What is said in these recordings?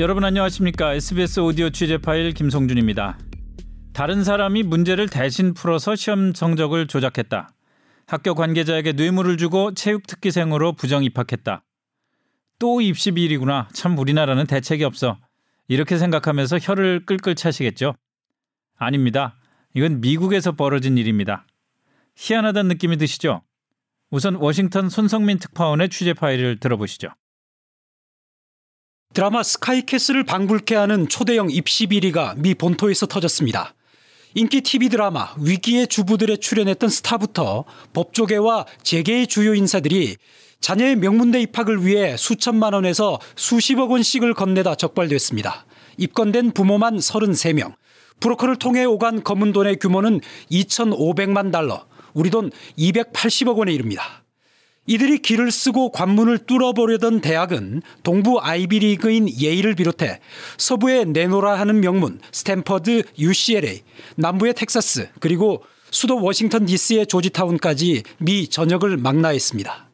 여러분 안녕하십니까? SBS 오디오 취재 파일 김성준입니다. 다른 사람이 문제를 대신 풀어서 시험 성적을 조작했다. 학교 관계자에게 뇌물을 주고 체육 특기생으로 부정 입학했다. 또 입시 비리구나. 참 우리나라는 대책이 없어. 이렇게 생각하면서 혀를 끌끌 차시겠죠? 아닙니다. 이건 미국에서 벌어진 일입니다. 희한하다는 느낌이 드시죠? 우선 워싱턴 손성민 특파원의 취재 파일을 들어보시죠. 드라마 스카이캐슬을 방불케 하는 초대형 입시 비리가 미 본토에서 터졌습니다. 인기 TV 드라마 위기의 주부들에 출연했던 스타부터 법조계와 재계의 주요 인사들이 자녀의 명문대 입학을 위해 수천만 원에서 수십억 원씩을 건네다 적발됐습니다. 입건된 부모만 33명. 브로커를 통해 오간 검은 돈의 규모는 2,500만 달러, 우리 돈 280억 원에 이릅니다. 이들이 기를 쓰고 관문을 뚫어보려던 대학은 동부 아이비리그인 예일을 비롯해 서부의 내로라하는 명문 스탠퍼드 UCLA, 남부의 텍사스, 그리고 수도 워싱턴 DC의 조지타운까지 미 전역을 망라했습니다.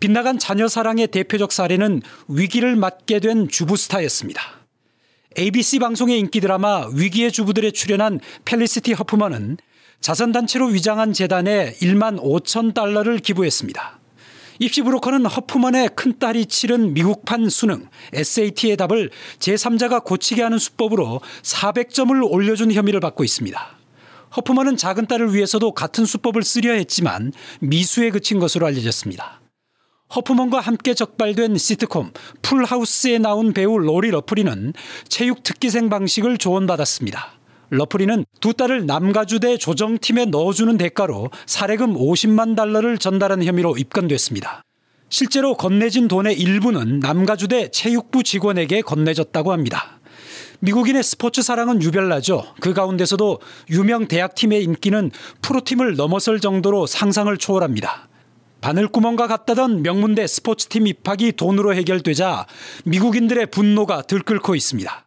빗나간 자녀 사랑의 대표적 사례는 위기를 맞게 된 주부 스타였습니다. ABC 방송의 인기 드라마 위기의 주부들에 출연한 펠리시티 허프먼은 자선단체로 위장한 재단에 1만 5천 달러를 기부했습니다. 입시 브로커는 허프먼의 큰딸이 치른 미국판 수능 SAT의 답을 제3자가 고치게 하는 수법으로 400점을 올려준 혐의를 받고 있습니다. 허프먼은 작은 딸을 위해서도 같은 수법을 쓰려 했지만 미수에 그친 것으로 알려졌습니다. 허프먼과 함께 적발된 시트콤 풀하우스에 나온 배우 로리 러프리는 체육 특기생 방식을 조언받았습니다. 러프리는 두 딸을 남가주대 조정팀에 넣어주는 대가로 사례금 50만 달러를 전달한 혐의로 입건됐습니다. 실제로 건네진 돈의 일부는 남가주대 체육부 직원에게 건네졌다고 합니다. 미국인의 스포츠 사랑은 유별나죠. 그 가운데서도 유명 대학팀의 인기는 프로팀을 넘어설 정도로 상상을 초월합니다. 바늘구멍과 같다던 명문대 스포츠팀 입학이 돈으로 해결되자 미국인들의 분노가 들끓고 있습니다.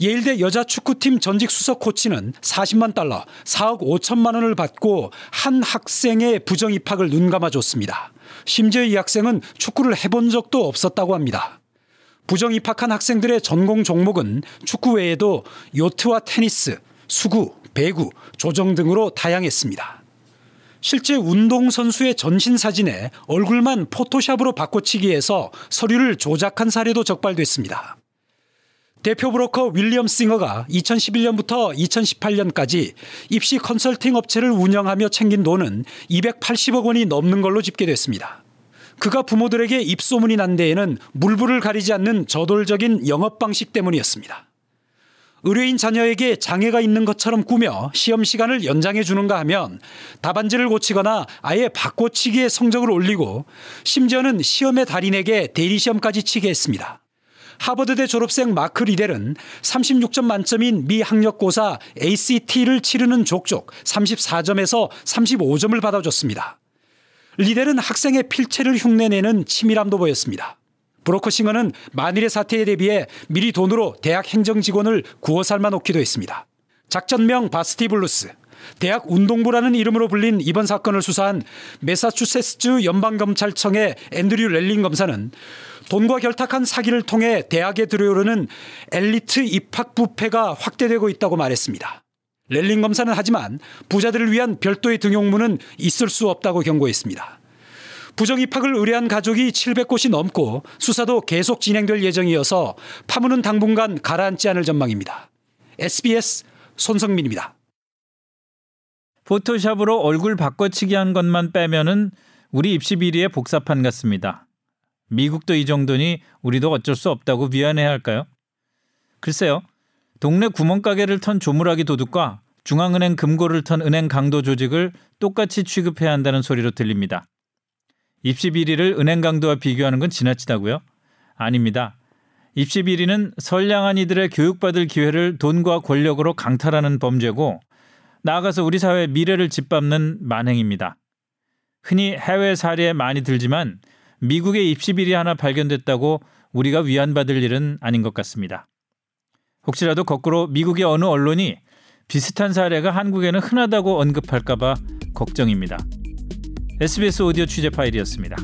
예일대 여자 축구팀 전직 수석 코치는 40만 달러, 4억 5천만 원을 받고 한 학생의 부정 입학을 눈감아줬습니다. 심지어 이 학생은 축구를 해본 적도 없었다고 합니다. 부정 입학한 학생들의 전공 종목은 축구 외에도 요트와 테니스, 수구, 배구, 조정 등으로 다양했습니다. 실제 운동선수의 전신 사진에 얼굴만 포토샵으로 바꿔치기해서 서류를 조작한 사례도 적발됐습니다. 대표 브로커 윌리엄 싱어가 2011년부터 2018년까지 입시 컨설팅 업체를 운영하며 챙긴 돈은 280억 원이 넘는 걸로 집계됐습니다. 그가 부모들에게 입소문이 난 데에는 물불을 가리지 않는 저돌적인 영업 방식 때문이었습니다. 의뢰인 자녀에게 장애가 있는 것처럼 꾸며 시험 시간을 연장해 주는가 하면 답안지를 고치거나 아예 바꿔치기의 성적을 올리고 심지어는 시험의 달인에게 대리시험까지 치게 했습니다. 하버드대 졸업생 마크 리델은 36점 만점인 미 학력고사 ACT를 치르는 족족 34점에서 35점을 받아줬습니다. 리델은 학생의 필체를 흉내내는 치밀함도 보였습니다. 브로커 싱어는 만일의 사태에 대비해 미리 돈으로 대학 행정 직원을 구워 삶아 놓기도 했습니다. 작전명 Varsity Blues, 대학 운동부라는 이름으로 불린 이번 사건을 수사한 메사추세츠 연방검찰청의 앤드류 렐링 검사는 돈과 결탁한 사기를 통해 대학에 들어오르는 엘리트 입학 부패가 확대되고 있다고 말했습니다. 렐링 검사는 하지만 부자들을 위한 별도의 등용문은 있을 수 없다고 경고했습니다. 부정 입학을 의뢰한 가족이 700곳이 넘고 수사도 계속 진행될 예정이어서 파문은 당분간 가라앉지 않을 전망입니다. SBS 손성민입니다. 포토샵으로 얼굴 바꿔치기 한 것만 빼면은 우리 입시 비리의 복사판 같습니다. 미국도 이 정도니 우리도 어쩔 수 없다고 미안해야 할까요? 글쎄요. 동네 구멍가게를 턴 조물하기 도둑과 중앙은행 금고를 턴 은행 강도 조직을 똑같이 취급해야 한다는 소리로 들립니다. 입시 비리를 은행 강도와 비교하는 건 지나치다고요? 아닙니다. 입시 비리는 선량한 이들의 교육받을 기회를 돈과 권력으로 강탈하는 범죄고 나아가서 우리 사회의 미래를 짓밟는 만행입니다. 흔히 해외 사례에 많이 들지만 미국의 입시 비리 하나 발견됐다고 우리가 위안받을 일은 아닌 것 같습니다. 혹시라도 거꾸로 미국의 어느 언론이 비슷한 사례가 한국에는 흔하다고 언급할까봐 걱정입니다. SBS 오디오 취재 파일이었습니다.